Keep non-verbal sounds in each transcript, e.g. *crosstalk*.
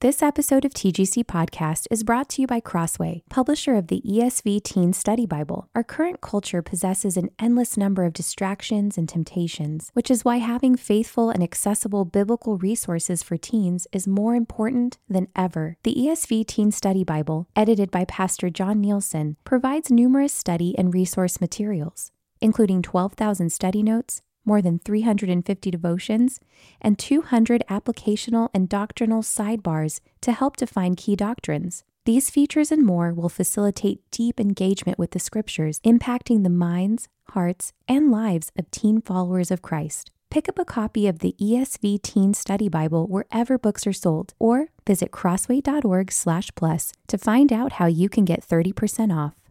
This episode of TGC Podcast is brought to you by Crossway, publisher of the ESV Teen Study Bible. Our current culture possesses an endless number of distractions and temptations, which is why having faithful and accessible biblical resources for teens is more important than ever. The ESV Teen Study Bible, edited by Pastor Jon Nielson, provides numerous study and resource materials, including 12,000 study notes, more than 350 devotions, and 200 applicational and doctrinal sidebars to help define key doctrines. These features and more will facilitate deep engagement with the scriptures, impacting the minds, hearts, and lives of teen followers of Christ. Pick up a copy of the ESV Teen Study Bible wherever books are sold, or visit crossway.org/plus to find out how you can get 30% off.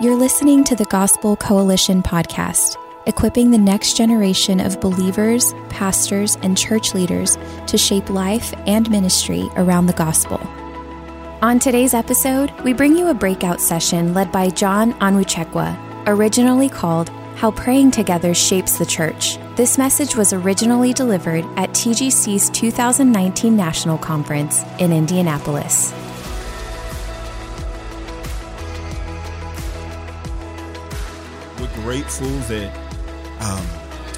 You're listening to the Gospel Coalition podcast, equipping the next generation of believers, pastors, and church leaders to shape life and ministry around the gospel. On today's episode, we bring you a breakout session led by John Onwuchekwa, originally called How Praying Together Shapes the Church. This message was originally delivered at TGC's 2019 National Conference in Indianapolis. Grateful that um,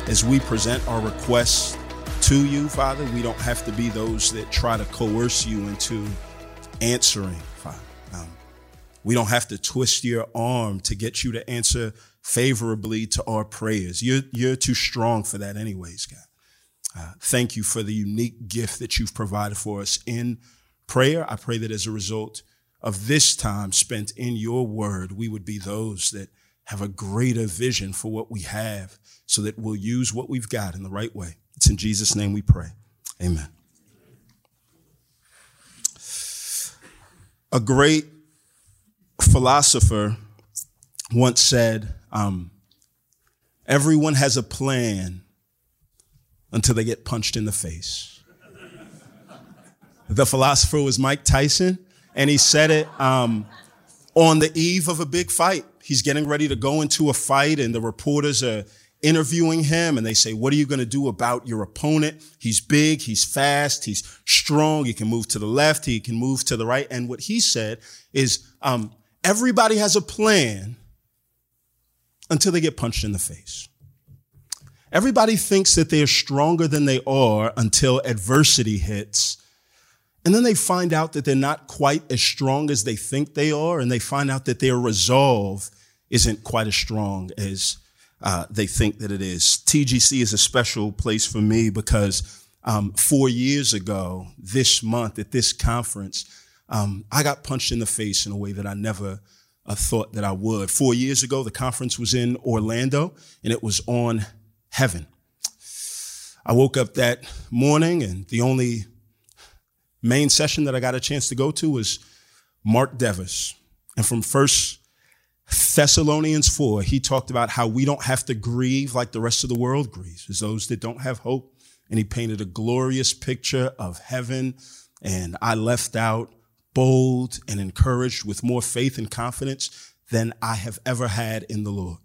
as we present our requests to you, Father, we don't have to be those that try to coerce you into answering, Father. Um, we don't have to twist your arm to get you to answer favorably to our prayers. You're, you're too strong for that, anyways, God. Uh, thank you for the unique gift that you've provided for us in prayer. I pray that as a result of this time spent in your word, we would be those that have a greater vision for what we have so that we'll use what we've got in the right way. It's in Jesus' name we pray. Amen. A great philosopher once said, um, Everyone has a plan until they get punched in the face. the philosopher was Mike Tyson, and he said it um, on the eve of a big fight. He's getting ready to go into a fight, and the reporters are interviewing him and they say, What are you going to do about your opponent? He's big, he's fast, he's strong, he can move to the left, he can move to the right. And what he said is, um, Everybody has a plan until they get punched in the face. Everybody thinks that they're stronger than they are until adversity hits and then they find out that they're not quite as strong as they think they are, and they find out that their resolve isn't quite as strong as uh, they think that it is. TGC is a special place for me because um, four years ago, this month at this conference, um, I got punched in the face in a way that I never uh, thought that I would. Four years ago, the conference was in Orlando, and it was on heaven. I woke up that morning, and the only main session that I got a chance to go to was Mark Dever's. And from First Thessalonians 4, he talked about how we don't have to grieve like the rest of the world grieves, as those that don't have hope. And he painted a glorious picture of heaven. And I left out bold and encouraged with more faith and confidence than I have ever had in the Lord.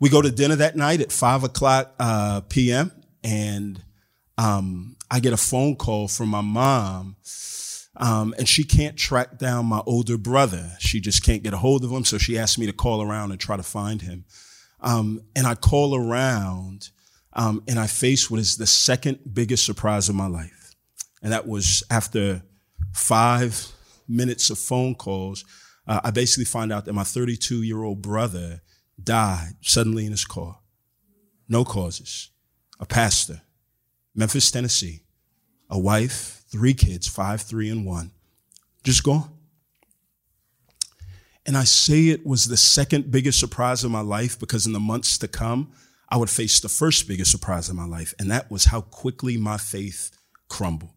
We go to dinner that night at 5 o'clock uh, p.m. And um, I get a phone call from my mom, um, and she can't track down my older brother. She just can't get a hold of him, so she asked me to call around and try to find him. Um, and I call around, um, and I face what is the second biggest surprise of my life, and that was after five minutes of phone calls. Uh, I basically find out that my 32 year old brother died suddenly in his car. No causes. A pastor, Memphis, Tennessee, a wife, three kids, five, three, and one, just gone. And I say it was the second biggest surprise of my life because in the months to come, I would face the first biggest surprise of my life, and that was how quickly my faith crumbled.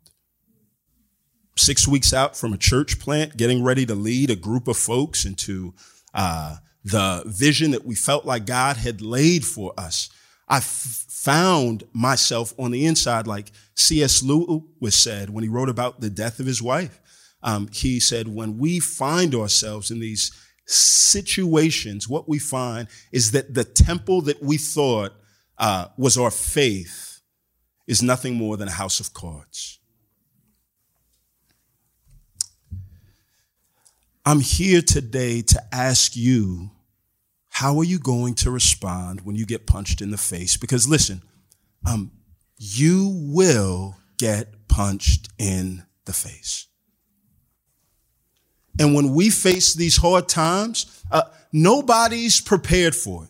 Six weeks out from a church plant, getting ready to lead a group of folks into uh, the vision that we felt like God had laid for us. I f- found myself on the inside, like C.S. Lewis was said when he wrote about the death of his wife. Um, he said, when we find ourselves in these situations, what we find is that the temple that we thought uh, was our faith is nothing more than a house of cards. I'm here today to ask you how are you going to respond when you get punched in the face? Because listen, um, you will get punched in the face. And when we face these hard times, uh, nobody's prepared for it.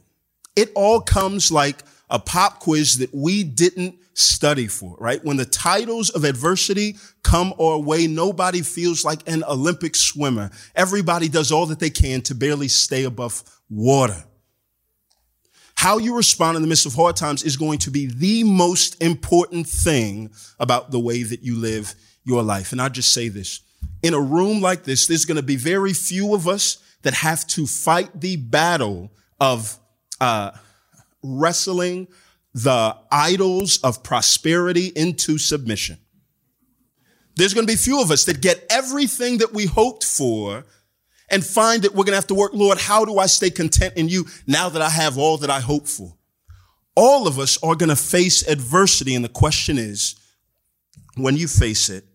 It all comes like a pop quiz that we didn't study for, right? When the titles of adversity come our way, nobody feels like an Olympic swimmer. Everybody does all that they can to barely stay above water. How you respond in the midst of hard times is going to be the most important thing about the way that you live your life. And I just say this in a room like this, there's going to be very few of us that have to fight the battle of uh, wrestling the idols of prosperity into submission. There's going to be few of us that get everything that we hoped for and find that we're going to have to work, Lord, how do I stay content in you now that I have all that I hope for? All of us are going to face adversity. And the question is, when you face it,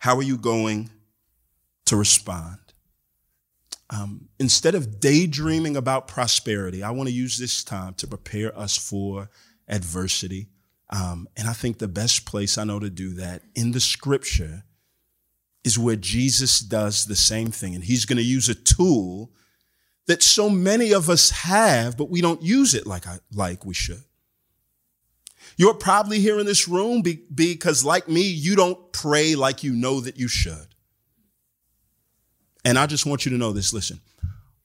how are you going to respond? Um, instead of daydreaming about prosperity, I want to use this time to prepare us for adversity. Um, and I think the best place I know to do that in the scripture is where Jesus does the same thing. And he's going to use a tool that so many of us have, but we don't use it like, I, like we should. You're probably here in this room be, because, like me, you don't pray like you know that you should. And I just want you to know this listen,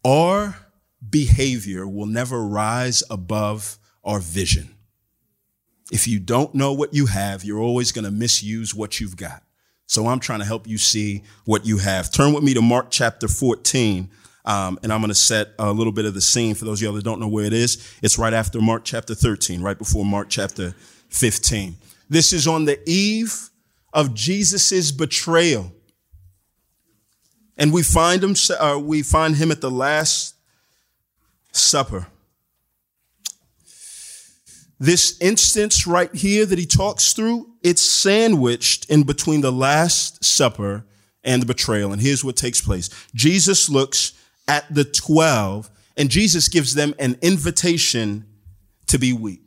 our behavior will never rise above our vision. If you don't know what you have, you're always going to misuse what you've got. So I'm trying to help you see what you have. Turn with me to Mark chapter 14. Um, and I'm going to set a little bit of the scene for those of y'all that don't know where it is. It's right after Mark chapter 13, right before Mark chapter 15. This is on the eve of Jesus's betrayal. And we find him, uh, we find him at the last supper. This instance right here that he talks through, it's sandwiched in between the last supper and the betrayal. And here's what takes place. Jesus looks at the 12 and Jesus gives them an invitation to be weak.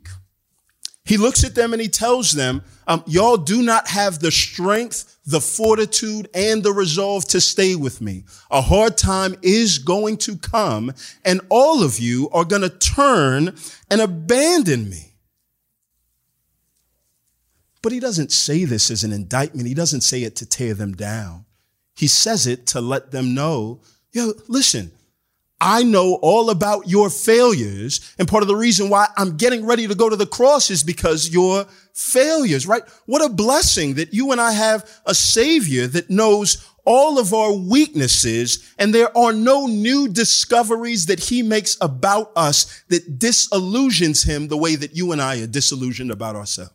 He looks at them and he tells them, um, y'all do not have the strength, the fortitude, and the resolve to stay with me. A hard time is going to come and all of you are going to turn and abandon me. But he doesn't say this as an indictment. He doesn't say it to tear them down. He says it to let them know, yo, listen, I know all about your failures. And part of the reason why I'm getting ready to go to the cross is because your failures, right? What a blessing that you and I have a savior that knows all of our weaknesses and there are no new discoveries that he makes about us that disillusions him the way that you and I are disillusioned about ourselves.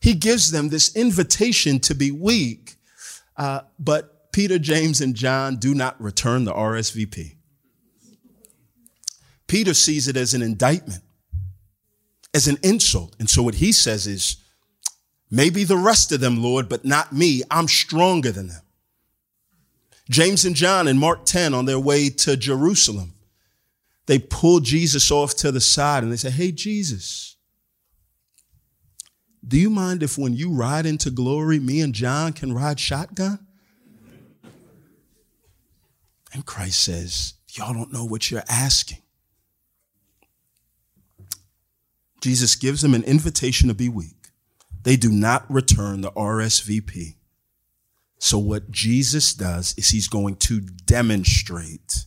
He gives them this invitation to be weak, uh, but Peter, James, and John do not return the RSVP. Peter sees it as an indictment, as an insult. And so what he says is, maybe the rest of them, Lord, but not me. I'm stronger than them. James and John in Mark 10 on their way to Jerusalem, they pull Jesus off to the side and they say, Hey, Jesus, do you mind if when you ride into glory, me and John can ride shotgun? And Christ says, Y'all don't know what you're asking. Jesus gives them an invitation to be weak. They do not return the RSVP. So, what Jesus does is he's going to demonstrate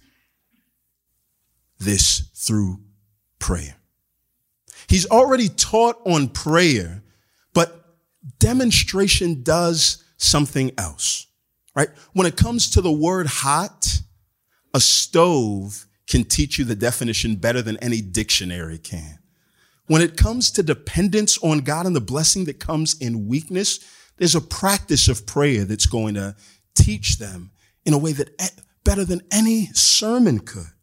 this through prayer. He's already taught on prayer, but demonstration does something else, right? When it comes to the word hot, a stove can teach you the definition better than any dictionary can. When it comes to dependence on God and the blessing that comes in weakness, there's a practice of prayer that's going to teach them in a way that better than any sermon could.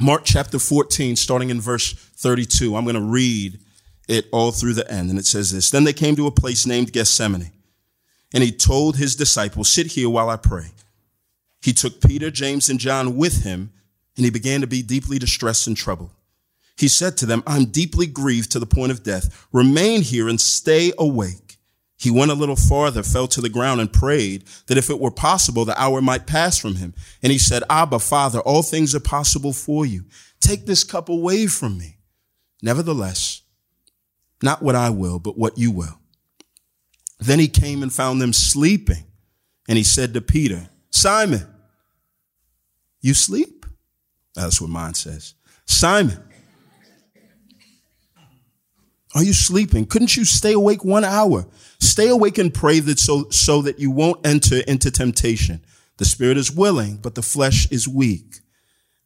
Mark chapter 14, starting in verse 32. I'm going to read it all through the end. And it says this Then they came to a place named Gethsemane, and he told his disciples, Sit here while I pray. He took Peter, James, and John with him, and he began to be deeply distressed and troubled. He said to them, I'm deeply grieved to the point of death. Remain here and stay awake. He went a little farther, fell to the ground, and prayed that if it were possible, the hour might pass from him. And he said, Abba, Father, all things are possible for you. Take this cup away from me. Nevertheless, not what I will, but what you will. Then he came and found them sleeping. And he said to Peter, Simon, you sleep? That's what mine says. Simon, are you sleeping? Couldn't you stay awake one hour? Stay awake and pray that so, so that you won't enter into temptation. The spirit is willing, but the flesh is weak.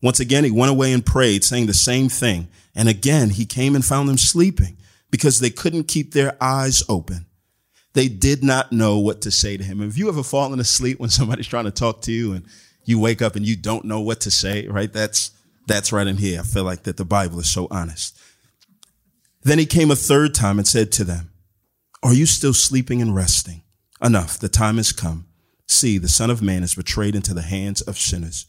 Once again, he went away and prayed, saying the same thing. And again, he came and found them sleeping because they couldn't keep their eyes open. They did not know what to say to him. Have you ever fallen asleep when somebody's trying to talk to you and you wake up and you don't know what to say, right? That's, that's right in here. I feel like that the Bible is so honest. Then he came a third time and said to them, Are you still sleeping and resting? Enough, the time has come. See, the Son of Man is betrayed into the hands of sinners.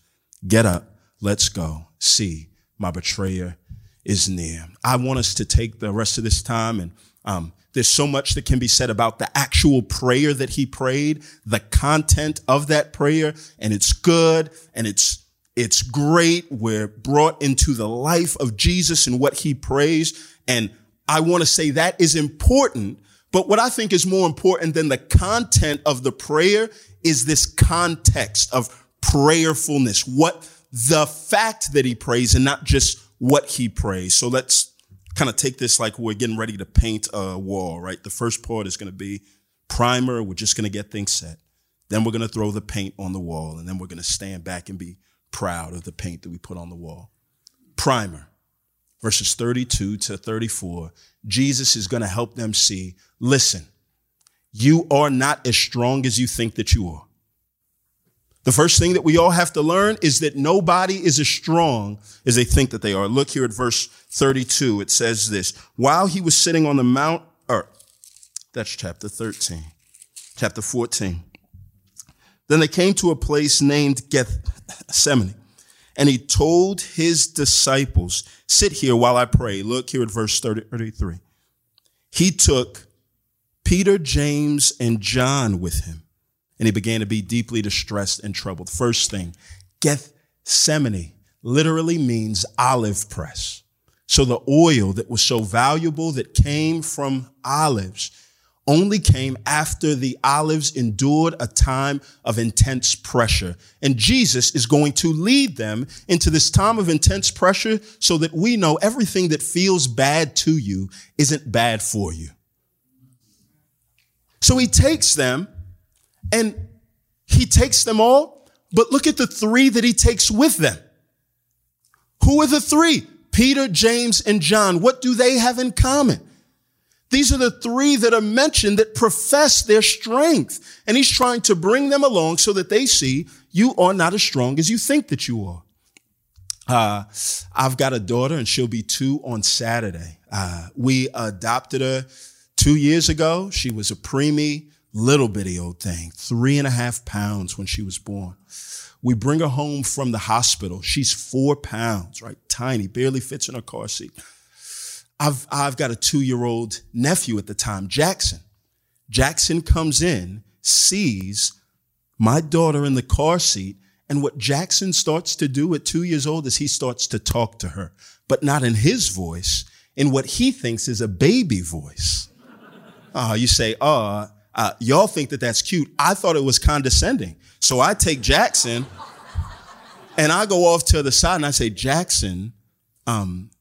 Get up, let's go. See, my betrayer is near. I want us to take the rest of this time and um, there's so much that can be said about the actual prayer that he prayed, the content of that prayer, and it's good and it's it's great. We're brought into the life of Jesus and what he prays. And I want to say that is important. But what I think is more important than the content of the prayer is this context of prayerfulness. What the fact that he prays and not just what he prays. So let's kind of take this like we're getting ready to paint a wall, right? The first part is going to be primer. We're just going to get things set. Then we're going to throw the paint on the wall and then we're going to stand back and be proud of the paint that we put on the wall. Primer verses 32 to 34, Jesus is going to help them see, listen, you are not as strong as you think that you are. The first thing that we all have to learn is that nobody is as strong as they think that they are. Look here at verse 32. It says this, while he was sitting on the mount, or that's chapter 13, chapter 14. Then they came to a place named Gethsemane and he told his disciples, sit here while I pray. Look here at verse 30, 33. He took Peter, James, and John with him, and he began to be deeply distressed and troubled. First thing, Gethsemane literally means olive press. So the oil that was so valuable that came from olives only came after the olives endured a time of intense pressure. And Jesus is going to lead them into this time of intense pressure so that we know everything that feels bad to you isn't bad for you. So he takes them and he takes them all, but look at the three that he takes with them. Who are the three? Peter, James, and John. What do they have in common? These are the three that are mentioned that profess their strength. And he's trying to bring them along so that they see you are not as strong as you think that you are. Uh, I've got a daughter and she'll be two on Saturday. Uh, we adopted her two years ago. She was a preemie, little bitty old thing, three and a half pounds when she was born. We bring her home from the hospital. She's four pounds, right? Tiny, barely fits in her car seat. I've, I've got a two year old nephew at the time, Jackson. Jackson comes in, sees my daughter in the car seat, And what Jackson starts to do at two years old is he starts to talk to her, but not in his voice, in what he thinks is a baby voice. Uh, you say, uh, uh, y'all think that that's cute. I thought it was condescending. So I take Jackson and I go off to the side and I say, Jackson, um,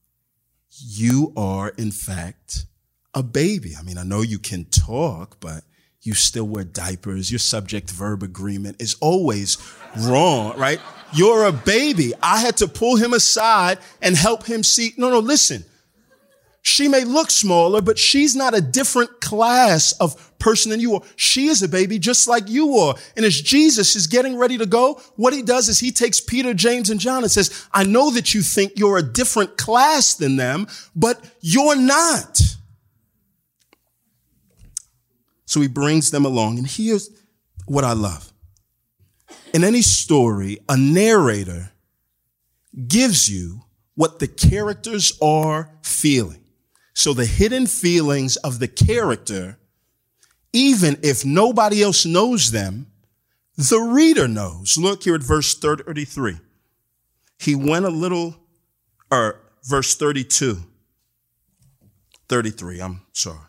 you are in fact a baby. I mean, I know you can talk, but you still wear diapers. Your subject verb agreement is always wrong, right? You're a baby. I had to pull him aside and help him see. No, no, listen. She may look smaller, but she's not a different class of person than you are. She is a baby just like you are. And as Jesus is getting ready to go, what he does is he takes Peter, James, and John and says, I know that you think you're a different class than them, but you're not. So he brings them along. And here's what I love. In any story, a narrator gives you what the characters are feeling. So the hidden feelings of the character, even if nobody else knows them, the reader knows. Look here at verse 33. He went a little, or verse 32. 33, I'm sorry.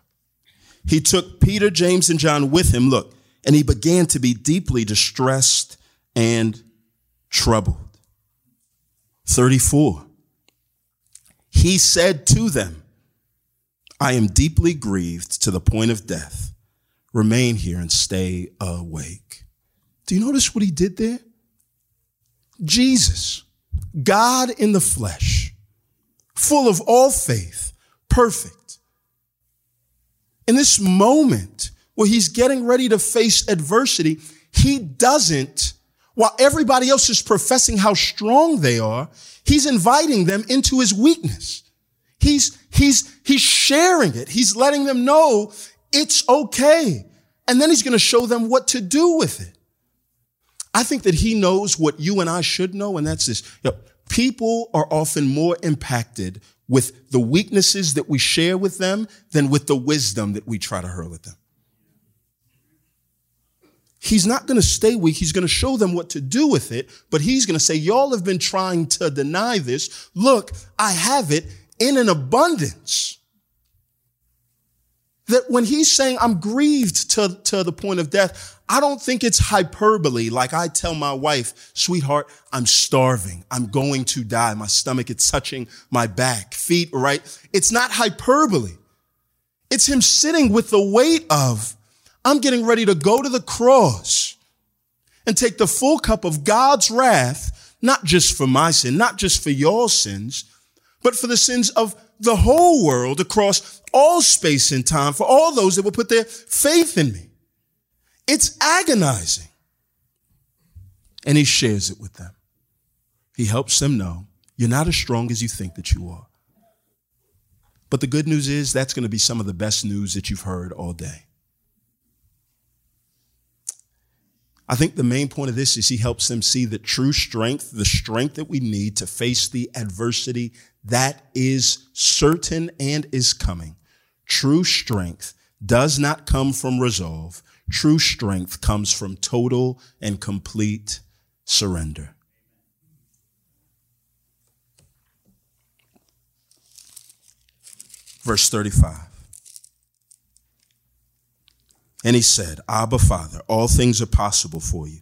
He took Peter, James, and John with him, look, and he began to be deeply distressed and troubled. 34. He said to them, I am deeply grieved to the point of death. Remain here and stay awake. Do you notice what he did there? Jesus, God in the flesh, full of all faith, perfect in this moment where he's getting ready to face adversity, he doesn't, while everybody else is professing how strong they are, he's inviting them into his weakness. He's, he's, he's sharing it. He's letting them know it's okay. And then he's going to show them what to do with it. I think that he knows what you and I should know, and that's this. You know, people are often more impacted with the weaknesses that we share with them than with the wisdom that we try to hurl at them. He's not going to stay weak. He's going to show them what to do with it, but he's going to say, y'all have been trying to deny this. Look, I have it in an abundance. That when he's saying, I'm grieved to, to the point of death, I don't think it's hyperbole. Like I tell my wife, sweetheart, I'm starving. I'm going to die. My stomach is touching my back, feet, right? It's not hyperbole. It's him sitting with the weight of, I'm getting ready to go to the cross and take the full cup of God's wrath, not just for my sin, not just for your sins, but for the sins of the whole world across all space and time for all those that will put their faith in me. It's agonizing. And he shares it with them. He helps them know you're not as strong as you think that you are. But the good news is that's going to be some of the best news that you've heard all day. I think the main point of this is he helps them see the true strength, the strength that we need to face the adversity that is certain and is coming. True strength does not come from resolve. True strength comes from total and complete surrender. Verse 35. And he said, Abba, Father, all things are possible for you.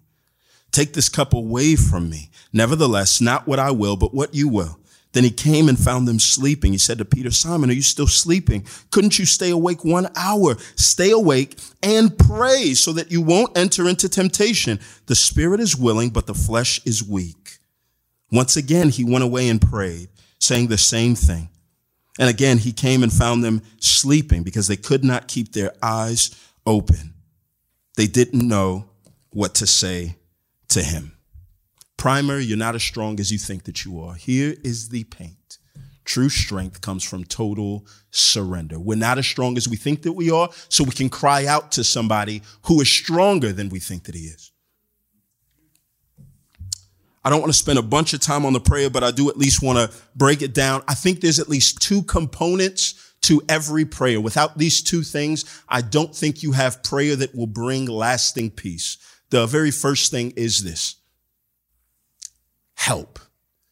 Take this cup away from me. Nevertheless, not what I will, but what you will. Then he came and found them sleeping. He said to Peter, Simon, are you still sleeping? Couldn't you stay awake one hour? Stay awake and pray so that you won't enter into temptation. The spirit is willing, but the flesh is weak. Once again, he went away and prayed, saying the same thing. And again, he came and found them sleeping because they could not keep their eyes open. They didn't know what to say to him. Primary, you're not as strong as you think that you are. Here is the paint. True strength comes from total surrender. We're not as strong as we think that we are, so we can cry out to somebody who is stronger than we think that he is. I don't want to spend a bunch of time on the prayer, but I do at least want to break it down. I think there's at least two components to every prayer. Without these two things, I don't think you have prayer that will bring lasting peace. The very first thing is this help.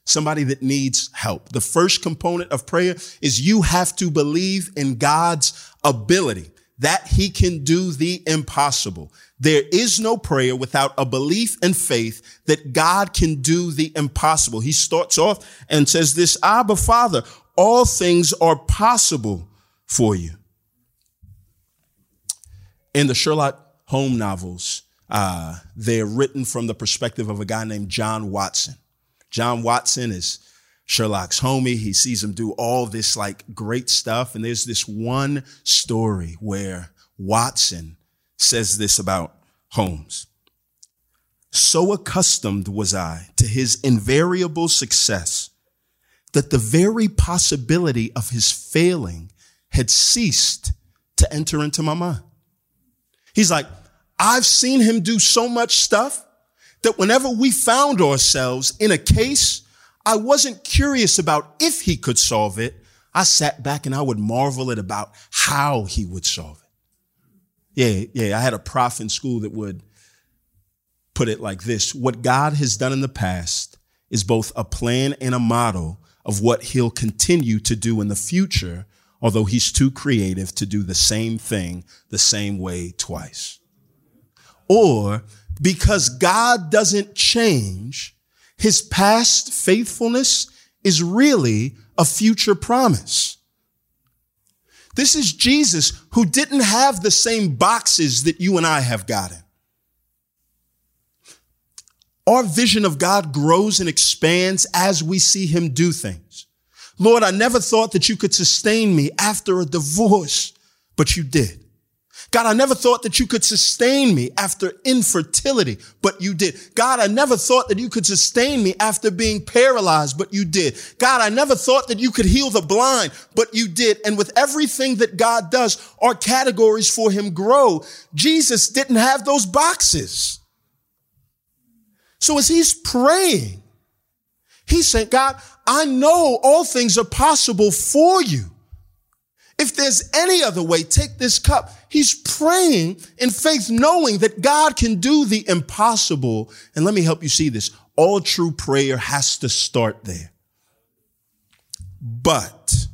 Somebody that needs help. The first component of prayer is you have to believe in God's ability that he can do the impossible. There is no prayer without a belief and faith that God can do the impossible. He starts off and says this, Abba Father, all things are possible for you. In the Sherlock Holmes novels, uh, they're written from the perspective of a guy named John Watson. John Watson is Sherlock's homie. He sees him do all this like great stuff. And there's this one story where Watson says this about Holmes. So accustomed was I to his invariable success that the very possibility of his failing had ceased to enter into my mind. He's like, I've seen him do so much stuff that whenever we found ourselves in a case, I wasn't curious about if he could solve it. I sat back and I would marvel at about how he would solve it. Yeah, yeah. I had a prof in school that would put it like this. What God has done in the past is both a plan and a model of what he'll continue to do in the future, although he's too creative to do the same thing the same way twice. Or because God doesn't change, his past faithfulness is really a future promise. This is Jesus who didn't have the same boxes that you and I have gotten. Our vision of God grows and expands as we see him do things. Lord, I never thought that you could sustain me after a divorce, but you did. God, I never thought that you could sustain me after infertility, but you did. God, I never thought that you could sustain me after being paralyzed, but you did. God, I never thought that you could heal the blind, but you did. And with everything that God does, our categories for him grow. Jesus didn't have those boxes. So as he's praying, he's saying, God, I know all things are possible for you. If there's any other way, take this cup. He's praying in faith, knowing that God can do the impossible. And let me help you see this. All true prayer has to start there. But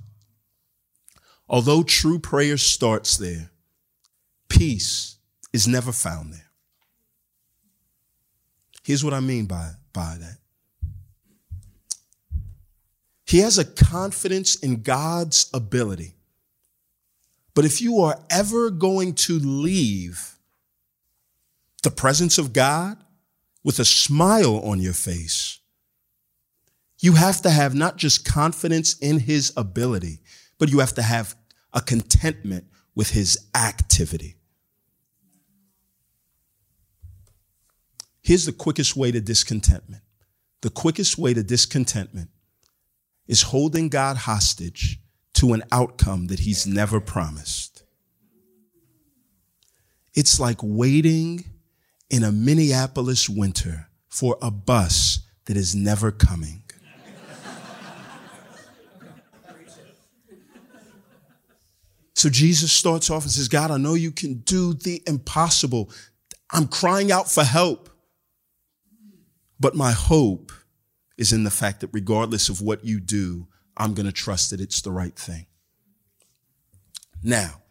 although true prayer starts there, peace is never found there. Here's what I mean by, by that. He has a confidence in God's ability but if you are ever going to leave the presence of God with a smile on your face, you have to have not just confidence in his ability, but you have to have a contentment with his activity. Here's the quickest way to discontentment. The quickest way to discontentment is holding God hostage to an outcome that he's never promised. It's like waiting in a Minneapolis winter for a bus that is never coming. So Jesus starts off and says, God, I know you can do the impossible. I'm crying out for help. But my hope is in the fact that regardless of what you do, I'm going to trust that it's the right thing. Now,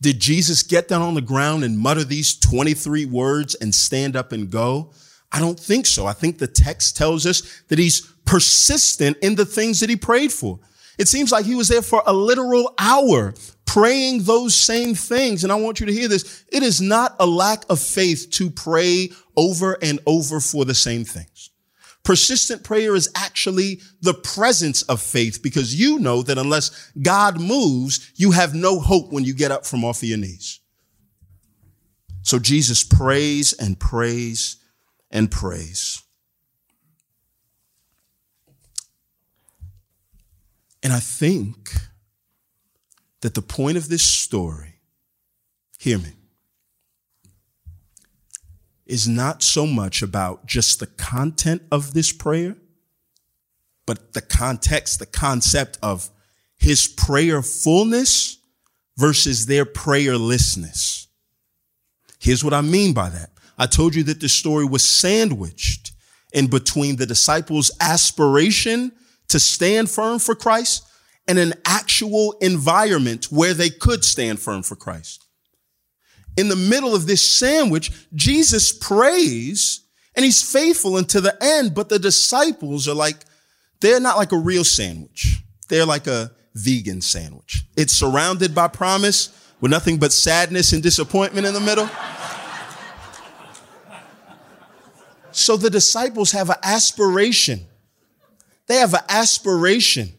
did Jesus get down on the ground and mutter these 23 words and stand up and go? I don't think so. I think the text tells us that he's persistent in the things that he prayed for. It seems like he was there for a literal hour praying those same things. And I want you to hear this. It is not a lack of faith to pray over and over for the same things. Persistent prayer is actually the presence of faith because you know that unless God moves, you have no hope when you get up from off of your knees. So Jesus prays and prays and prays. And I think that the point of this story, hear me, is not so much about just the content of this prayer, but the context, the concept of his prayerfulness versus their prayerlessness. Here's what I mean by that. I told you that the story was sandwiched in between the disciples' aspiration to stand firm for Christ and an actual environment where they could stand firm for Christ. In the middle of this sandwich, Jesus prays and he's faithful until the end, but the disciples are like, they're not like a real sandwich. They're like a vegan sandwich. It's surrounded by promise with nothing but sadness and disappointment in the middle. So the disciples have an aspiration. They have an aspiration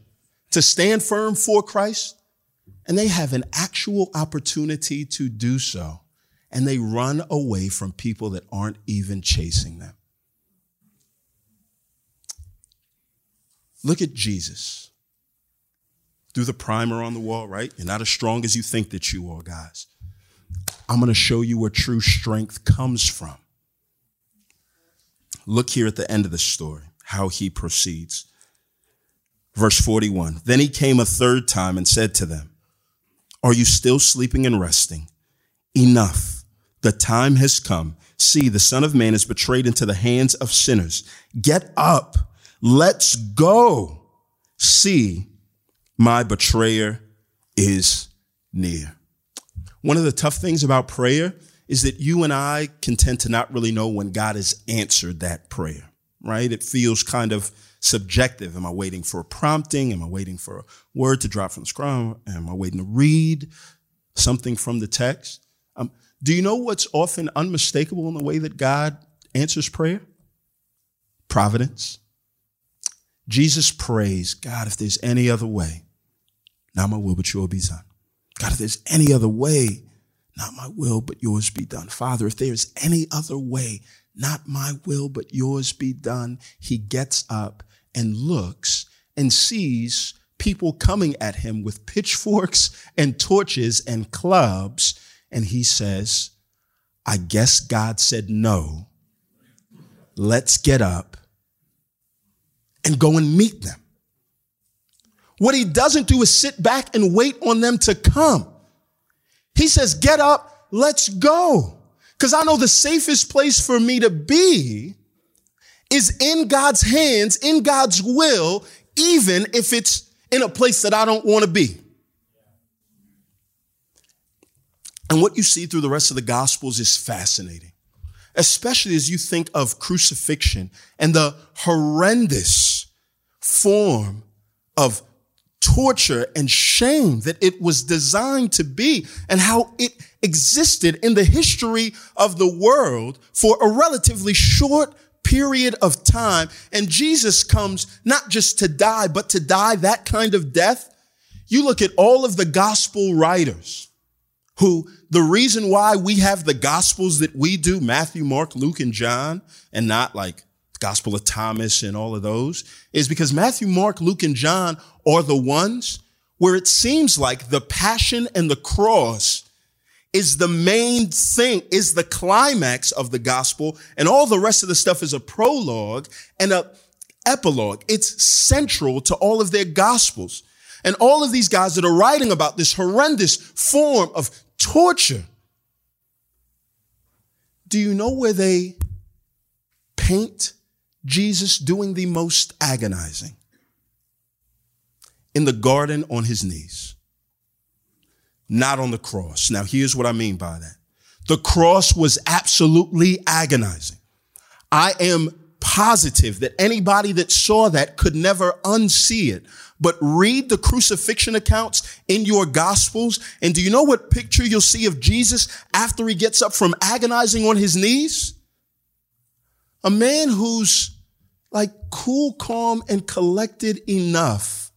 to stand firm for Christ, and they have an actual opportunity to do so. And they run away from people that aren't even chasing them. Look at Jesus. Through the primer on the wall, right? You're not as strong as you think that you are, guys. I'm going to show you where true strength comes from. Look here at the end of the story, how he proceeds. Verse 41 Then he came a third time and said to them, Are you still sleeping and resting? Enough. The time has come. See, the Son of Man is betrayed into the hands of sinners. Get up. Let's go. See, my betrayer is near. One of the tough things about prayer is that you and I can tend to not really know when God has answered that prayer, right? It feels kind of subjective. Am I waiting for a prompting? Am I waiting for a word to drop from the scrum? Am I waiting to read something from the text? Um, do you know what's often unmistakable in the way that God answers prayer? Providence. Jesus prays, God, if there's any other way, not my will, but your be done. God, if there's any other way, not my will, but yours be done. Father, if there's any other way, not my will, but yours be done, he gets up and looks and sees people coming at him with pitchforks and torches and clubs. And he says, I guess God said no. Let's get up and go and meet them. What he doesn't do is sit back and wait on them to come. He says, Get up, let's go. Because I know the safest place for me to be is in God's hands, in God's will, even if it's in a place that I don't want to be. And what you see through the rest of the Gospels is fascinating, especially as you think of crucifixion and the horrendous form of torture and shame that it was designed to be and how it existed in the history of the world for a relatively short period of time. And Jesus comes not just to die, but to die that kind of death. You look at all of the gospel writers who the reason why we have the gospels that we do, Matthew, Mark, Luke, and John, and not like the Gospel of Thomas and all of those, is because Matthew, Mark, Luke, and John are the ones where it seems like the passion and the cross is the main thing, is the climax of the gospel, and all the rest of the stuff is a prologue and a epilogue. It's central to all of their gospels. And all of these guys that are writing about this horrendous form of torture, do you know where they paint Jesus doing the most agonizing? In the garden on his knees not on the cross. Now, here's what I mean by that. The cross was absolutely agonizing. I am positive that anybody that saw that could never unsee it. But read the crucifixion accounts in your gospels. And do you know what picture you'll see of Jesus after he gets up from agonizing on his knees? A man who's like cool, calm, and collected enough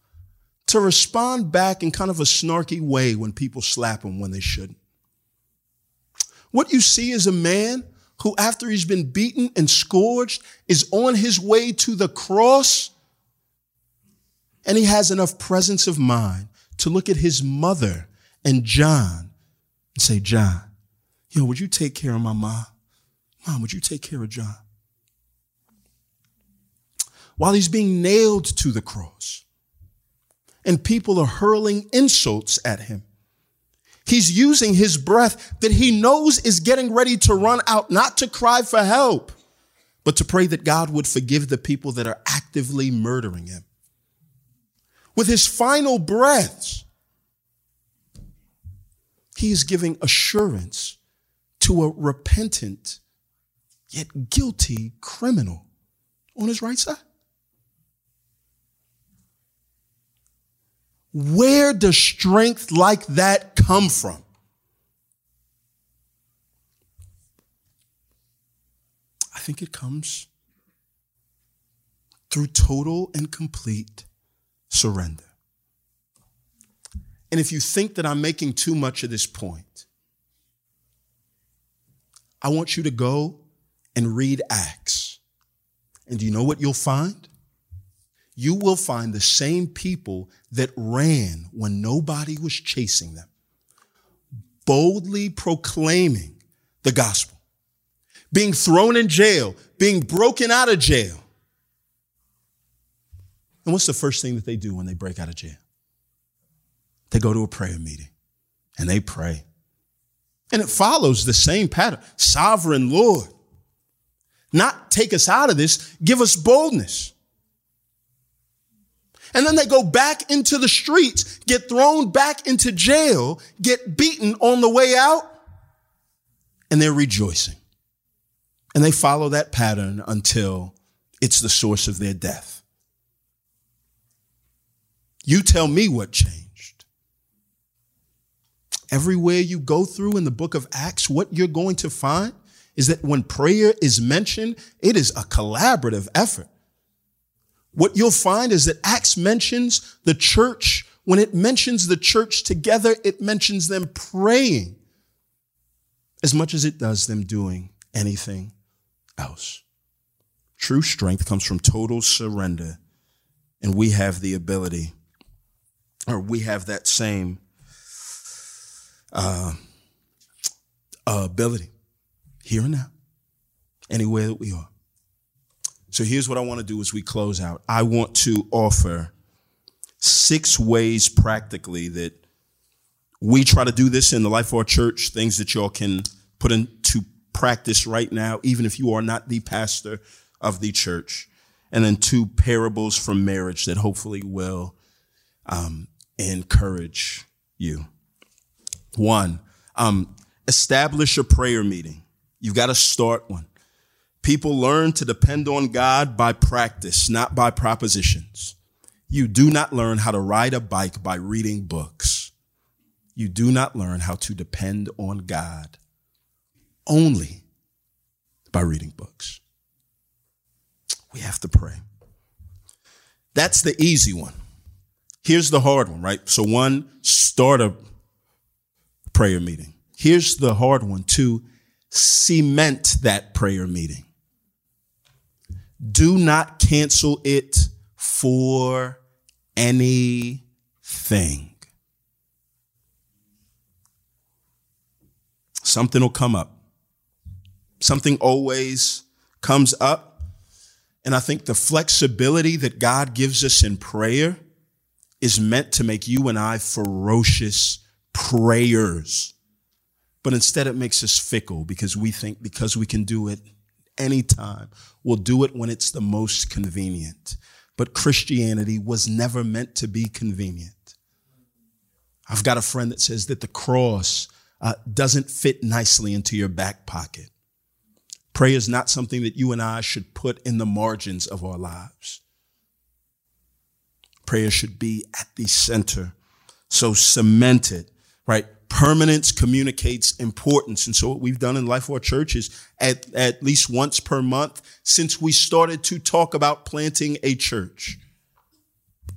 to respond back in kind of a snarky way when people slap him when they shouldn't. What you see is a man who, after he's been beaten and scourged, is on his way to the cross. And he has enough presence of mind to look at his mother and John and say, John, yo, would you take care of my mom? Mom, would you take care of John? While he's being nailed to the cross, and people are hurling insults at him. He's using his breath that he knows is getting ready to run out, not to cry for help, but to pray that God would forgive the people that are actively murdering him. With his final breaths, he is giving assurance to a repentant yet guilty criminal on his right side. Where does strength like that come from? I think it comes through total and complete surrender. And if you think that I'm making too much of this point, I want you to go and read Acts. And do you know what you'll find? You will find the same people that ran when nobody was chasing them, boldly proclaiming the gospel, being thrown in jail, being broken out of jail. And what's the first thing that they do when they break out of jail? They go to a prayer meeting and they pray. And it follows the same pattern. Sovereign Lord, not take us out of this, give us boldness. And then they go back into the streets, get thrown back into jail, get beaten on the way out, and they're rejoicing. And they follow that pattern until it's the source of their death. You tell me what changed. Everywhere you go through in the book of Acts, what you're going to find is that when prayer is mentioned, it is a collaborative effort. What you'll find is that Acts mentions the church. When it mentions the church together, it mentions them praying as much as it does them doing anything else. True strength comes from total surrender, and we have the ability, or we have that same uh, ability here and now, anywhere that we are. So here's what I want to do as we close out. I want to offer six ways practically that we try to do this in the life of our church, things that y'all can put into practice right now, even if you are not the pastor of the church. And then two parables from marriage that hopefully will um, encourage you. One, um, establish a prayer meeting. You've got to start one. People learn to depend on God by practice, not by propositions. You do not learn how to ride a bike by reading books. You do not learn how to depend on God only by reading books. We have to pray. That's the easy one. Here's the hard one, right? So one, start a prayer meeting. Here's the hard one. Two, cement that prayer meeting. Do not cancel it for anything. Something will come up. Something always comes up. And I think the flexibility that God gives us in prayer is meant to make you and I ferocious prayers. But instead, it makes us fickle because we think because we can do it anytime, we'll do it when it's the most convenient. But Christianity was never meant to be convenient. I've got a friend that says that the cross uh, doesn't fit nicely into your back pocket. Prayer is not something that you and I should put in the margins of our lives. Prayer should be at the center. So cemented, right? Permanence communicates importance. And so what we've done in Life of Our Church is at, at least once per month since we started to talk about planting a church,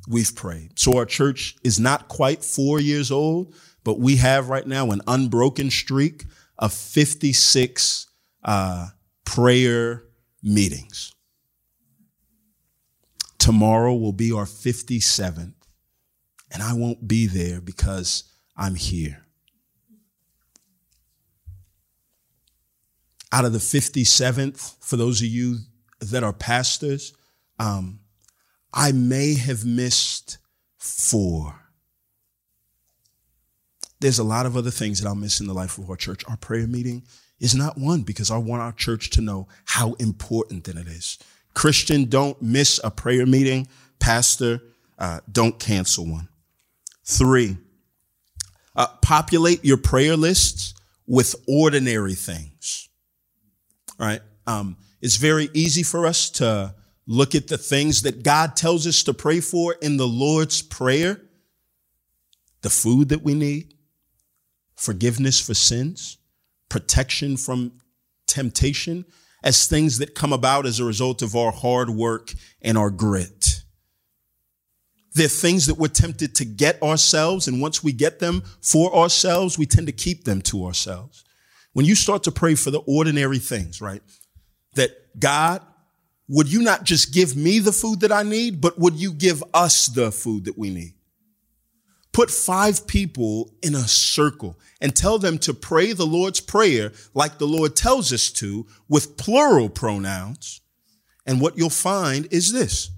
we've prayed. So our church is not quite four years old, but we have right now an unbroken streak of 56 uh, prayer meetings. Tomorrow will be our 57th, and I won't be there because I'm here. Out of the 57th, for those of you that are pastors, um, I may have missed four. there's a lot of other things that I'll miss in the life of our church. Our prayer meeting is not one because I want our church to know how important that it is. Christian, don't miss a prayer meeting. Pastor, uh, don't cancel one. Three, uh, populate your prayer lists with ordinary things. Right. Um, it's very easy for us to look at the things that God tells us to pray for in the Lord's Prayer the food that we need, forgiveness for sins, protection from temptation as things that come about as a result of our hard work and our grit. They're things that we're tempted to get ourselves, and once we get them for ourselves, we tend to keep them to ourselves. When you start to pray for the ordinary things, right? That God, would you not just give me the food that I need, but would you give us the food that we need? Put five people in a circle and tell them to pray the Lord's Prayer like the Lord tells us to with plural pronouns. And what you'll find is this.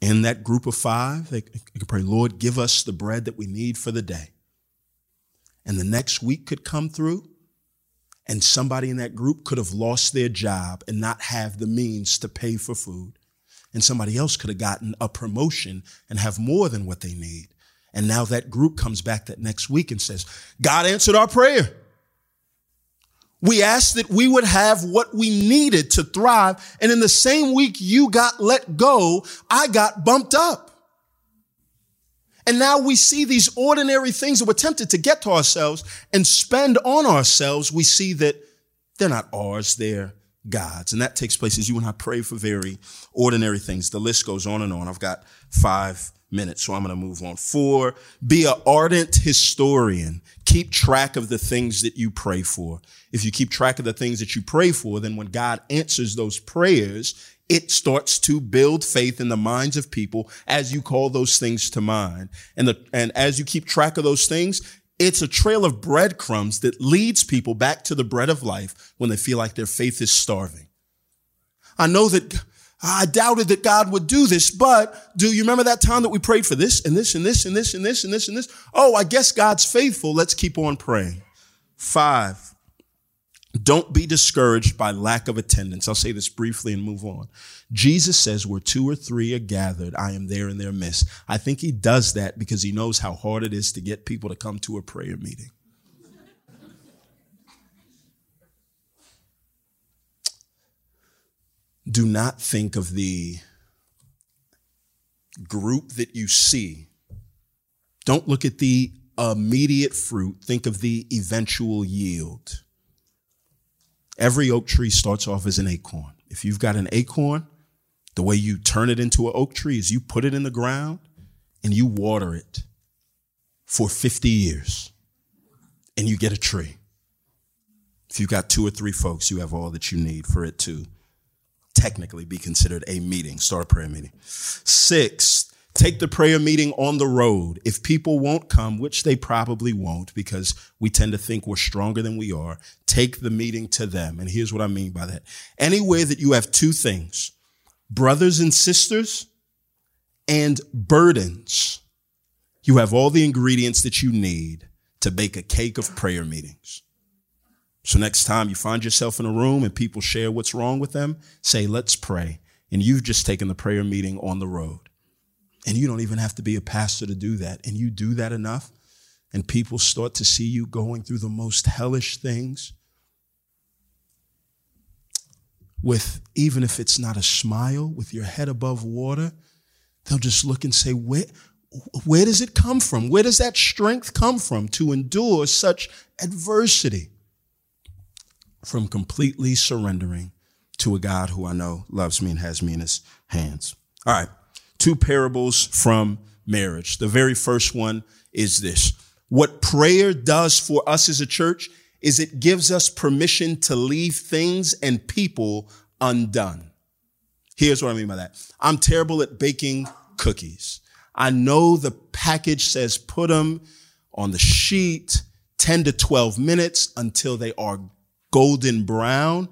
In that group of five, they can pray, Lord, give us the bread that we need for the day. And the next week could come through, and somebody in that group could have lost their job and not have the means to pay for food and somebody else could have gotten a promotion and have more than what they need. And now that group comes back that next week and says, God answered our prayer. We asked that we would have what we needed to thrive. And in the same week you got let go, I got bumped up. And now we see these ordinary things that we're tempted to get to ourselves and spend on ourselves. We see that they're not ours, they're God's. And that takes place as you and I pray for very ordinary things. The list goes on and on. I've got five minutes, so I'm going to move on. Four, be an ardent historian. Keep track of the things that you pray for. If you keep track of the things that you pray for, then when God answers those prayers, it starts to build faith in the minds of people as you call those things to mind. And the, and as you keep track of those things, it's a trail of breadcrumbs that leads people back to the bread of life when they feel like their faith is starving. I know that I doubted that God would do this, but do you remember that time that we prayed for this and this and this and this and this and this and this? Oh, I guess God's faithful. Let's keep on praying. Five, don't be discouraged by lack of attendance. I'll say this briefly and move on. Jesus says, where two or three are gathered, I am there in their midst. I think he does that because he knows how hard it is to get people to come to a prayer meeting. Do not think of the group that you see. Don't look at the immediate fruit. Think of the eventual yield. Every oak tree starts off as an acorn. If you've got an acorn, the way you turn it into an oak tree is you put it in the ground and you water it for 50 years and you get a tree. If you've got two or three folks, you have all that you need for it to technically be considered a meeting, start a prayer meeting. Six, take the prayer meeting on the road. If people won't come, which they probably won't because we tend to think we're stronger than we are, take the meeting to them. And here's what I mean by that. Anywhere that you have two things, brothers and sisters and burdens, you have all the ingredients that you need to bake a cake of prayer meetings. So next time you find yourself in a room and people share what's wrong with them, say, let's pray. And you've just taken the prayer meeting on the road. And you don't even have to be a pastor to do that. And you do that enough, and people start to see you going through the most hellish things with, even if it's not a smile, with your head above water. They'll just look and say, where, where does it come from? Where does that strength come from to endure such adversity? From completely surrendering to a God who I know loves me and has me in his hands. All right, two parables from marriage. The very first one is this. What prayer does for us as a church is it gives us permission to leave things and people undone. Here's what I mean by that. I'm terrible at baking cookies. I know the package says put them on the sheet 10 to 12 minutes until they are golden brown.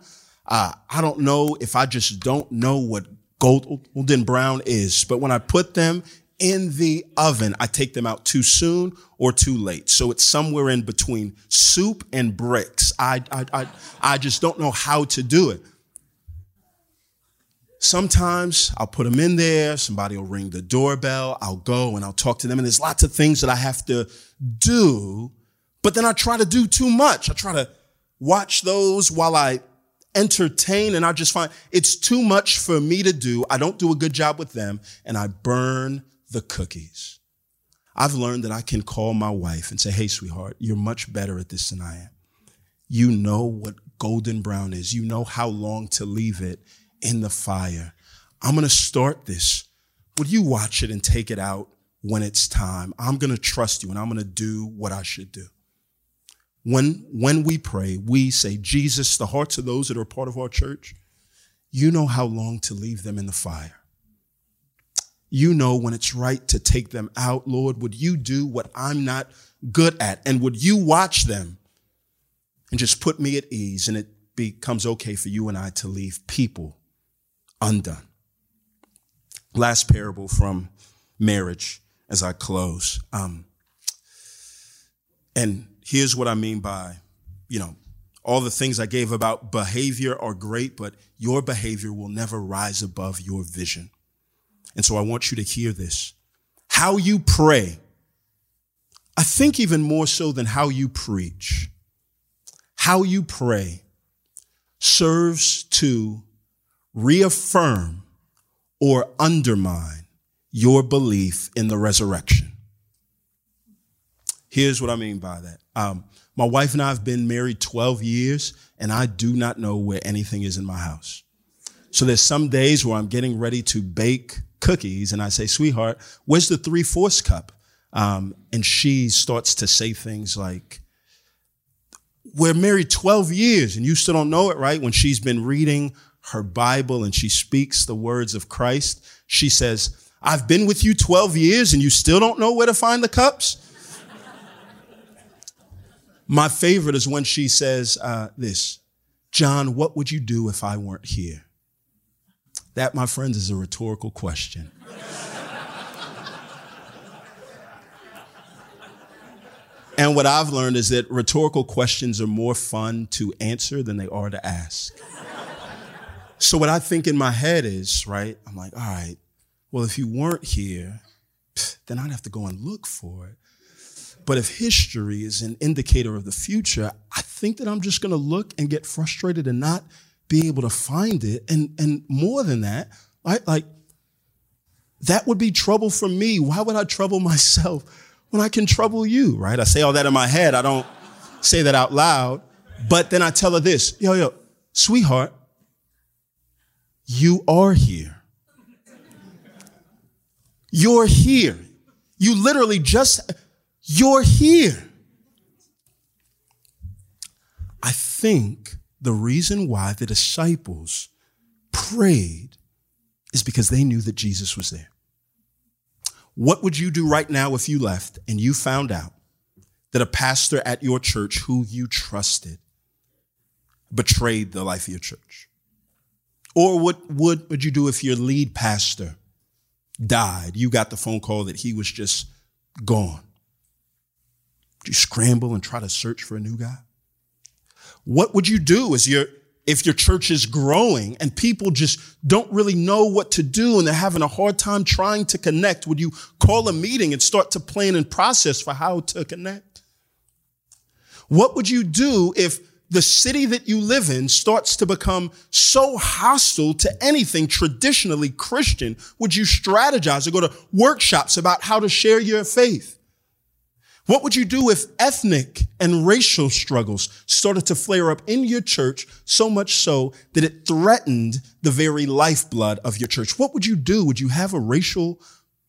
Uh, I don't know if I just don't know what golden brown is, but when I put them in the oven, I take them out too soon or too late. So it's somewhere in between soup and bricks. I, I, I, I just don't know how to do it. Sometimes I'll put them in there. Somebody will ring the doorbell. I'll go and I'll talk to them. And there's lots of things that I have to do. But then I try to do too much. I try to watch those while I entertain and I just find it's too much for me to do. I don't do a good job with them and I burn the cookies. I've learned that I can call my wife and say, Hey, sweetheart, you're much better at this than I am. You know what golden brown is. You know how long to leave it in the fire. I'm going to start this. Would you watch it and take it out when it's time? I'm going to trust you and I'm going to do what I should do. When, when we pray, we say, Jesus, the hearts of those that are part of our church, you know how long to leave them in the fire. You know when it's right to take them out, Lord. Would you do what I'm not good at? And would you watch them and just put me at ease and it becomes okay for you and I to leave people undone. Last parable from marriage as I close. Um, and here's what I mean by, you know, all the things I gave about behavior are great, but your behavior will never rise above your vision. And so I want you to hear this. How you pray, I think even more so than how you preach, how you pray serves to reaffirm or undermine your belief in the resurrection. Here's what I mean by that. Um, my wife and I have been married 12 years, and I do not know where anything is in my house. So there's some days where I'm getting ready to bake cookies, and I say, sweetheart, where's the three fourths cup? Um, and she starts to say things like, we're married 12 years and you still don't know it, right? When she's been reading her Bible and she speaks the words of Christ, she says, I've been with you 12 years and you still don't know where to find the cups? My favorite is when she says uh, this John, what would you do if I weren't here? That, my friends, is a rhetorical question. *laughs* and what I've learned is that rhetorical questions are more fun to answer than they are to ask. So what I think in my head is, right, I'm like, all right, well, if you weren't here, then I'd have to go and look for it. But if history is an indicator of the future, I think that I'm just going to look and get frustrated and not be able to find it. And, and more than that, right, like that would be trouble for me. Why would I trouble myself when I can trouble you, right? I say all that in my head. I don't say that out loud. But then I tell her this, yo, yo, sweetheart, you are here. You're here. You literally just, you're here. I think the reason why the disciples prayed is because they knew that Jesus was there. What would you do right now if you left and you found out that a pastor at your church who you trusted betrayed the life of your church? Or what would, would you do if your lead pastor died? You got the phone call that he was just gone. Would you scramble and try to search for a new guy? What would you do as your if your church is growing and people just don't really know what to do and they're having a hard time trying to connect, would you call a meeting and start to plan and process for how to connect? What would you do if the city that you live in starts to become so hostile to anything traditionally Christian, would you strategize or go to workshops about how to share your faith? What would you do if ethnic and racial struggles started to flare up in your church so much so that it threatened the very lifeblood of your church? What would you do? Would you have a racial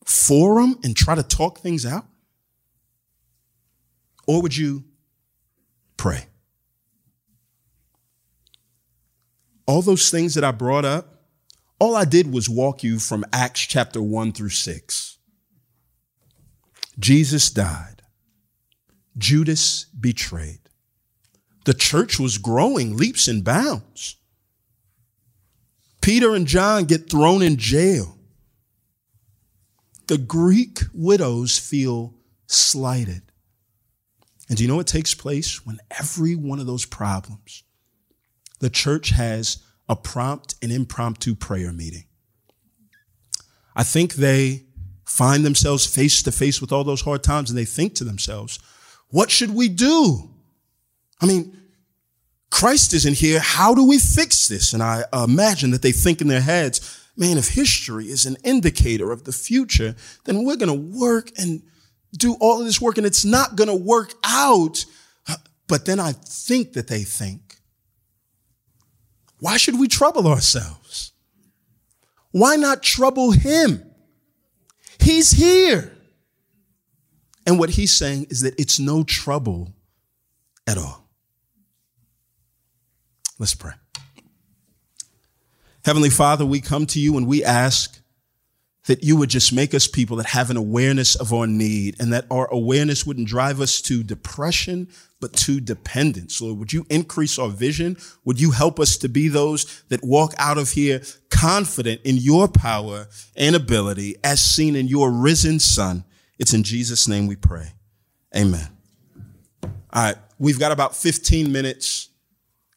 forum and try to talk things out? Or would you pray? all those things that I brought up, all I did was walk you from Acts chapter 1 through 6. Jesus died. Judas betrayed. The church was growing leaps and bounds. Peter and John get thrown in jail. the Greek widows feel slighted. And do you know what takes place when every one of those problems, the church has a prompt and impromptu prayer meeting? I think they find themselves face to face with all those hard times and they think to themselves, what should we do? I mean, Christ isn't here. How do we fix this? And I imagine that they think in their heads, man, if history is an indicator of the future, then we're going to work and do all of this work and it's not going to work out. But then I think that they think, why should we trouble ourselves? Why not trouble him? He's here. And what he's saying is that it's no trouble at all. Let's pray. Heavenly Father, we come to you and we ask that you would just make us people that have an awareness of our need and that our awareness wouldn't drive us to depression, but to dependence. Lord, would you increase our vision? Would you help us to be those that walk out of here confident in your power and ability as seen in your risen son? It's in Jesus' name we pray. Amen. All right. We've got about 15 minutes.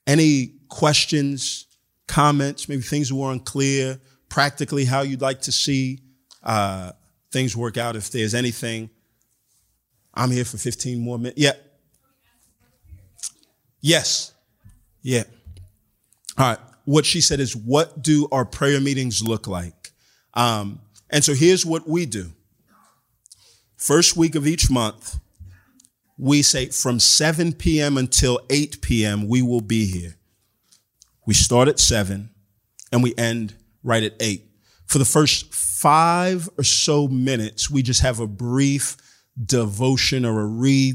Any questions, comments, maybe things were unclear, practically how you'd like to see uh, things work out. If there's anything, I'm here for 15 more minutes. Yeah. Yes. Yeah. All right. What she said is, what do our prayer meetings look like? Um, and so here's what we do. First week of each month, we say from 7 p.m. until 8 p.m., we will be here. We start at 7 and we end right at 8. For the first five or so minutes, we just have a brief devotion or a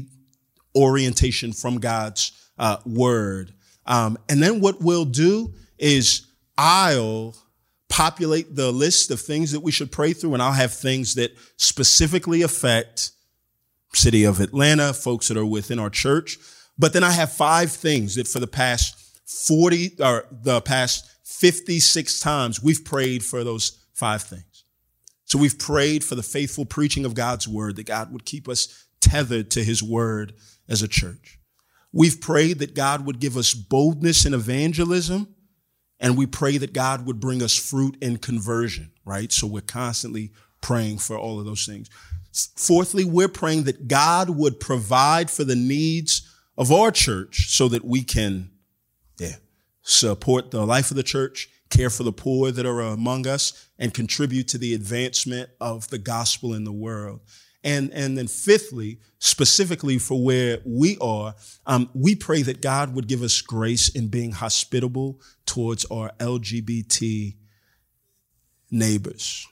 reorientation from God's uh, word. Um, and then what we'll do is I'll populate the list of things that we should pray through, and I'll have things that specifically affect city of Atlanta, folks that are within our church. But then I have five things that for the past 40 or the past 56 times we've prayed for those five things. So we've prayed for the faithful preaching of God's word, that God would keep us tethered to his word as a church. We've prayed that God would give us boldness in evangelism, and we pray that God would bring us fruit and conversion, right? So we're constantly praying for all of those things. Fourthly, we're praying that God would provide for the needs of our church so that we can, yeah, support the life of the church, care for the poor that are among us, and contribute to the advancement of the gospel in the world. And, and then fifthly, specifically for where we are, um, we pray that God would give us grace in being hospitable towards our LGBT neighbors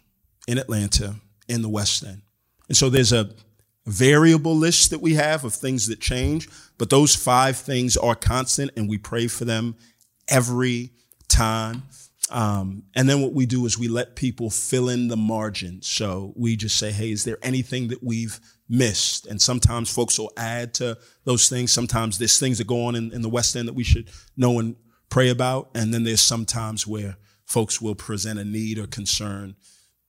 in Atlanta, in the West End. And so there's a variable list that we have of things that change, but those five things are constant and we pray for them every time. Um, and then what we do is we let people fill in the margins. So we just say, hey, is there anything that we've missed? And sometimes folks will add to those things. Sometimes there's things that go on in, in the West End that we should know and pray about. And then there's sometimes where folks will present a need or concern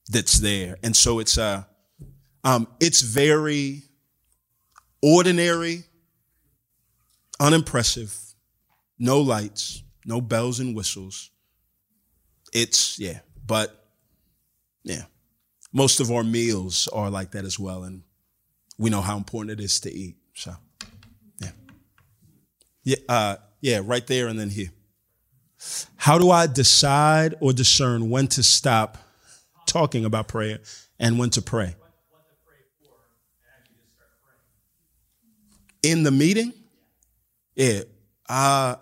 that's there. And so it's, uh, um, it's very ordinary, unimpressive, no lights, no bells and whistles. It's, yeah, but yeah, most of our meals are like that as well. And we know how important it is to eat. So, yeah. Yeah, uh, yeah, right there and then here. How do I decide or discern when to stop talking about prayer and when to pray? in the meeting, yeah, uh,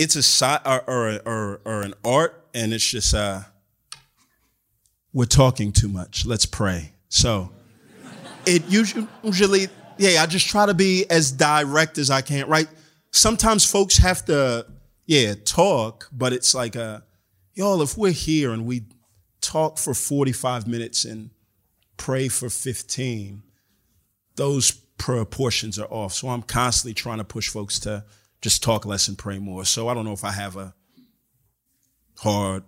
it's a side or, or, or, or, an art, and it's just uh, we're talking too much. Let's pray. So it usually, yeah, I just try to be as direct as I can. Right? Sometimes folks have to, yeah, talk, but it's like, uh, y'all, if we're here and we talk for forty five minutes and pray for fifteen those proportions are off. So I'm constantly trying to push folks to just talk less and pray more. So I don't know if I have a hard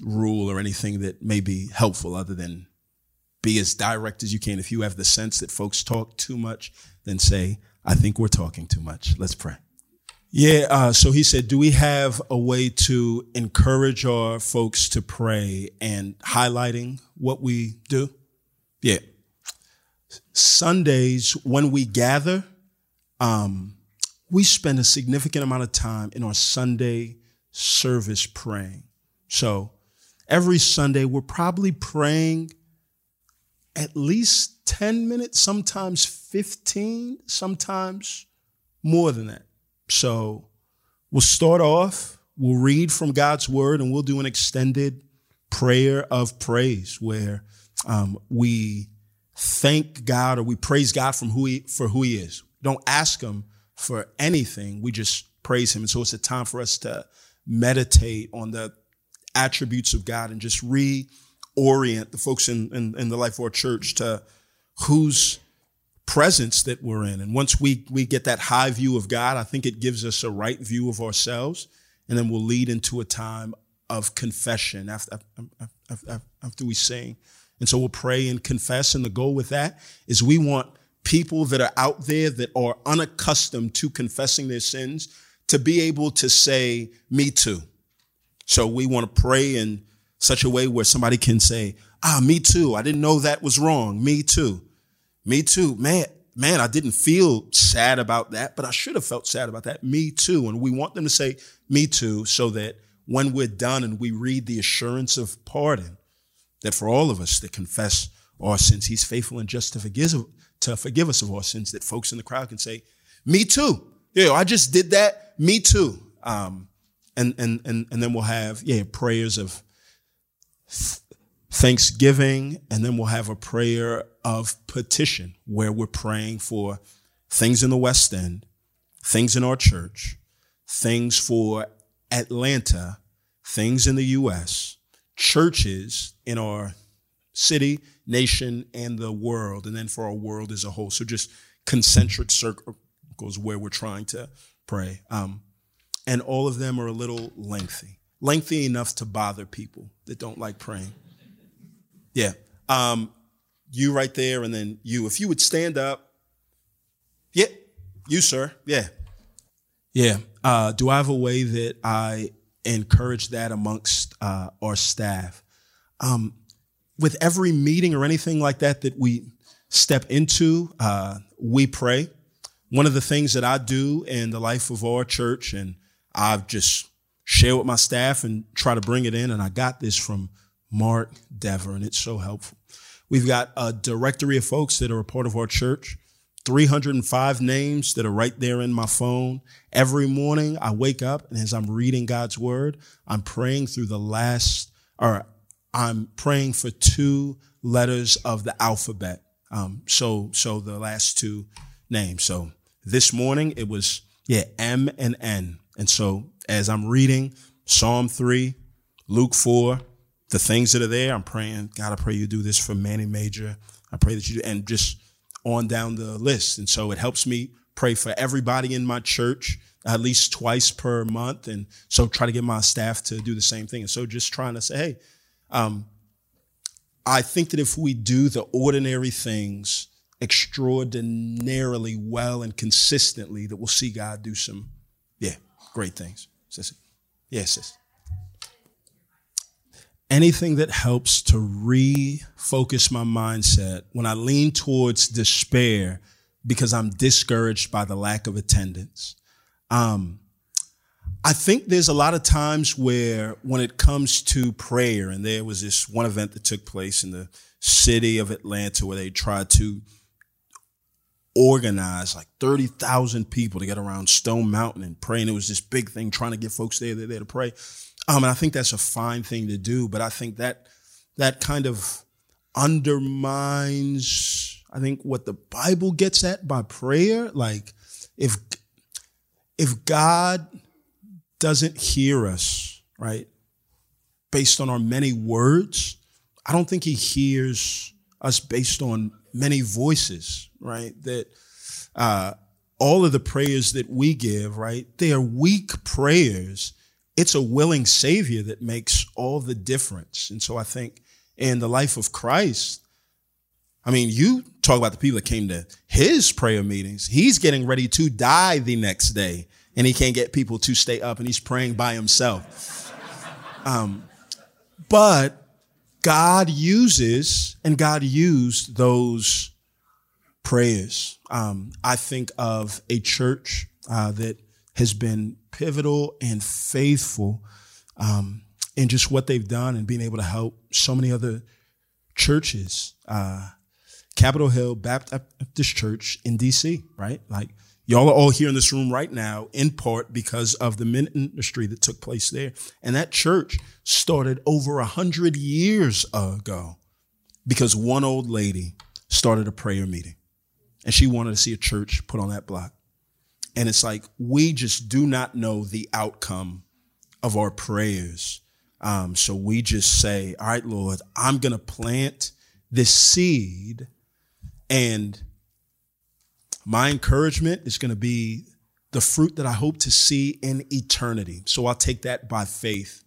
rule or anything that may be helpful other than be as direct as you can. If you have the sense that folks talk too much, then say, I think we're talking too much. Let's pray. Yeah, uh, so he said, Do we have a way to encourage our folks to pray and highlighting what we do? Yeah. Sundays, when we gather, um, we spend a significant amount of time in our Sunday service praying. So every Sunday, we're probably praying at least 10 minutes, sometimes 15, sometimes more than that. So we'll start off, we'll read from God's word, and we'll do an extended prayer of praise where um, we thank God or we praise God from who he, for who he is. Don't ask him for anything. We just praise him. And so it's a time for us to meditate on the attributes of God and just reorient the folks in, in, in the life of our church to whose presence that we're in. And once we, we get that high view of God, I think it gives us a right view of ourselves. And then we'll lead into a time of confession after, after, after we sing. And so we'll pray and confess. And the goal with that is we want people that are out there that are unaccustomed to confessing their sins to be able to say, me too. So we want to pray in such a way where somebody can say, ah, me too. I didn't know that was wrong. Me too. Me too. Man, man, I didn't feel sad about that, but I should have felt sad about that. Me too. And we want them to say, me too, so that when we're done and we read the assurance of pardon, that for all of us that confess our sins, he's faithful and just to forgive, to forgive us of our sins, that folks in the crowd can say, me too. Yeah, I just did that. Me too. Um, and, and, and, and then we'll have, yeah, prayers of thanksgiving. And then we'll have a prayer of petition where we're praying for things in the West End, things in our church, things for Atlanta, things in the U.S., churches in our city, nation, and the world, and then for our world as a whole. So just concentric circles where we're trying to pray. Um, and all of them are a little lengthy, lengthy enough to bother people that don't like praying. Yeah. Um, you right there, and then you. If you would stand up. Yeah, you, sir. Yeah. Yeah. Uh, do I have a way that I encourage that amongst uh, our staff? Um, with every meeting or anything like that that we step into, uh, we pray. One of the things that I do in the life of our church, and I've just share with my staff and try to bring it in, and I got this from Mark Dever, and it's so helpful. We've got a directory of folks that are a part of our church, 305 names that are right there in my phone. Every morning I wake up, and as I'm reading God's word, I'm praying through the last, or I'm praying for two letters of the alphabet. Um, so, so the last two names. So this morning it was, yeah, M and N. And so as I'm reading Psalm 3, Luke 4, the things that are there, I'm praying, God, I pray you do this for Manny Major. I pray that you do, and just on down the list. And so it helps me pray for everybody in my church at least twice per month. And so try to get my staff to do the same thing. And so just trying to say, hey, um, I think that if we do the ordinary things extraordinarily well and consistently, that we'll see God do some, yeah, great things. Sis. Yes, sis. Anything that helps to refocus my mindset when I lean towards despair because I'm discouraged by the lack of attendance. Um, I think there's a lot of times where when it comes to prayer, and there was this one event that took place in the city of Atlanta where they tried to organize like 30,000 people to get around Stone Mountain and pray. And it was this big thing trying to get folks there, there, there to pray. Um, and I think that's a fine thing to do, but I think that that kind of undermines, I think, what the Bible gets at by prayer. Like, if if God doesn't hear us, right, based on our many words, I don't think he hears us based on many voices, right? That uh, all of the prayers that we give, right, they are weak prayers it's a willing Savior that makes all the difference. And so I think in the life of Christ, I mean, you talk about the people that came to his prayer meetings. He's getting ready to die the next day, and he can't get people to stay up, and he's praying by himself. Um, but God uses, and God used those prayers. Um, I think of a church uh, that has been pivotal and faithful um, in just what they've done and being able to help so many other churches. Uh, Capitol Hill Baptist Church in DC, right? Like y'all are all here in this room right now, in part because of the ministry that took place there. And that church started over a hundred years ago because one old lady started a prayer meeting and she wanted to see a church put on that block. And it's like, we just do not know the outcome of our prayers. Um, so we just say, all right, Lord, I'm going to plant this seed. And my encouragement is going to be the fruit that I hope to see in eternity. So I'll take that by faith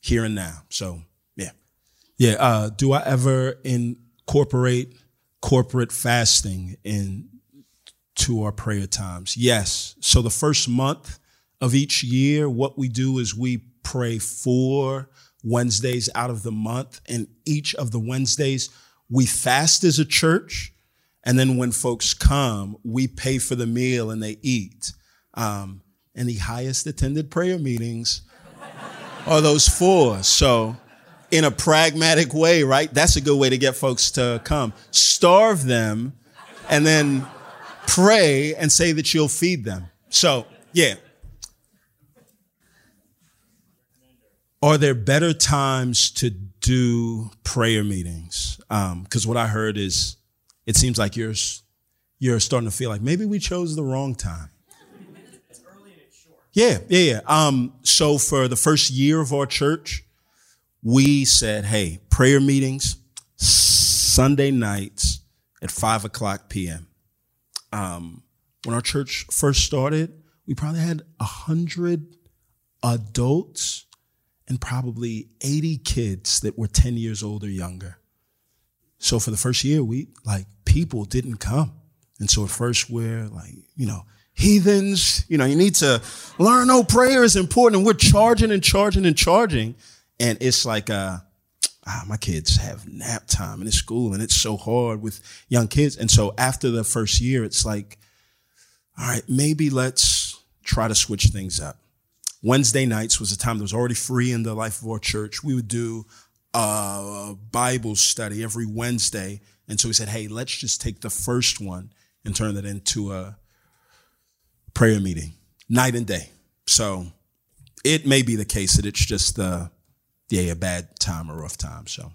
here and now. So, yeah. Yeah. Uh, do I ever incorporate corporate fasting into our prayer times. Yes. So the first month of each year, what we do is we pray four Wednesdays out of the month. And each of the Wednesdays, we fast as a church. And then when folks come, we pay for the meal and they eat. Um, and the highest attended prayer meetings are those four. So, in a pragmatic way, right? That's a good way to get folks to come. Starve them and then pray and say that you'll feed them. So, yeah. Are there better times to do prayer meetings? Because um, what I heard is it seems like you're, you're starting to feel like maybe we chose the wrong time. It's early and it's short. Yeah, yeah, yeah. Um, so for the first year of our church, we said, hey, prayer meetings, Sunday nights at 5 o'clock p.m um, when our church first started, we probably had a hundred adults and probably 80 kids that were 10 years old or younger. So for the first year, we like people didn't come. And so at first we're like, you know, heathens, you know, you need to learn no prayer is important. And we're charging and charging and charging. And it's like, uh, ah, my kids have nap time in school and it's so hard with young kids. And so after the first year, it's like, all right, maybe let's try to switch things up. Wednesday nights was a time that was already free in the life of our church. We would do a Bible study every Wednesday. And so we said, hey, let's just take the first one and turn it into a prayer meeting, night and day. So it may be the case that it's just the yeah, a bad time, a rough time. So,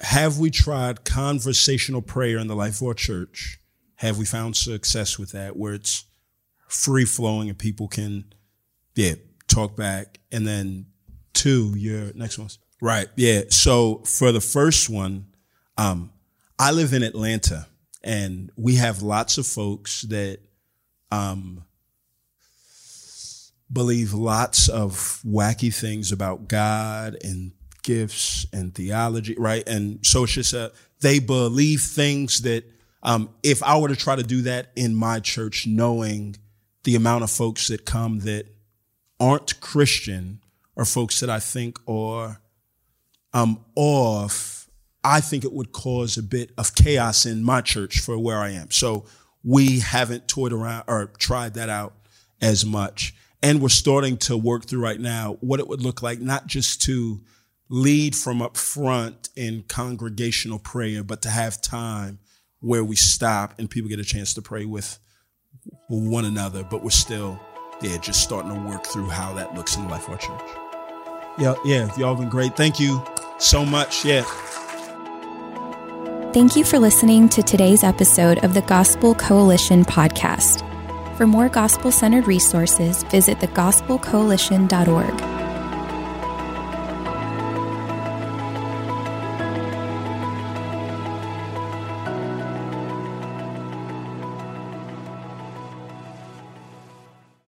have we tried conversational prayer in the life of our church? Have we found success with that where it's free flowing and people can, yeah, talk back? And then, two, your next one. Right. Yeah. So, for the first one, um, I live in Atlanta and we have lots of folks that, um, believe lots of wacky things about God and gifts and theology, right? And so it's just a, they believe things that, um, if I were to try to do that in my church, knowing the amount of folks that come that aren't Christian or folks that I think are um, off, I think it would cause a bit of chaos in my church for where I am. So we haven't toyed around or tried that out as much. And we're starting to work through right now what it would look like, not just to lead from up front in congregational prayer, but to have time where we stop and people get a chance to pray with one another, but we're still, yeah, just starting to work through how that looks in the life of our church. Yeah, yeah, y'all been great. Thank you so much. Yeah. Thank you for listening to today's episode of the Gospel Coalition podcast. For more gospel centered resources, visit thegospelcoalition.org.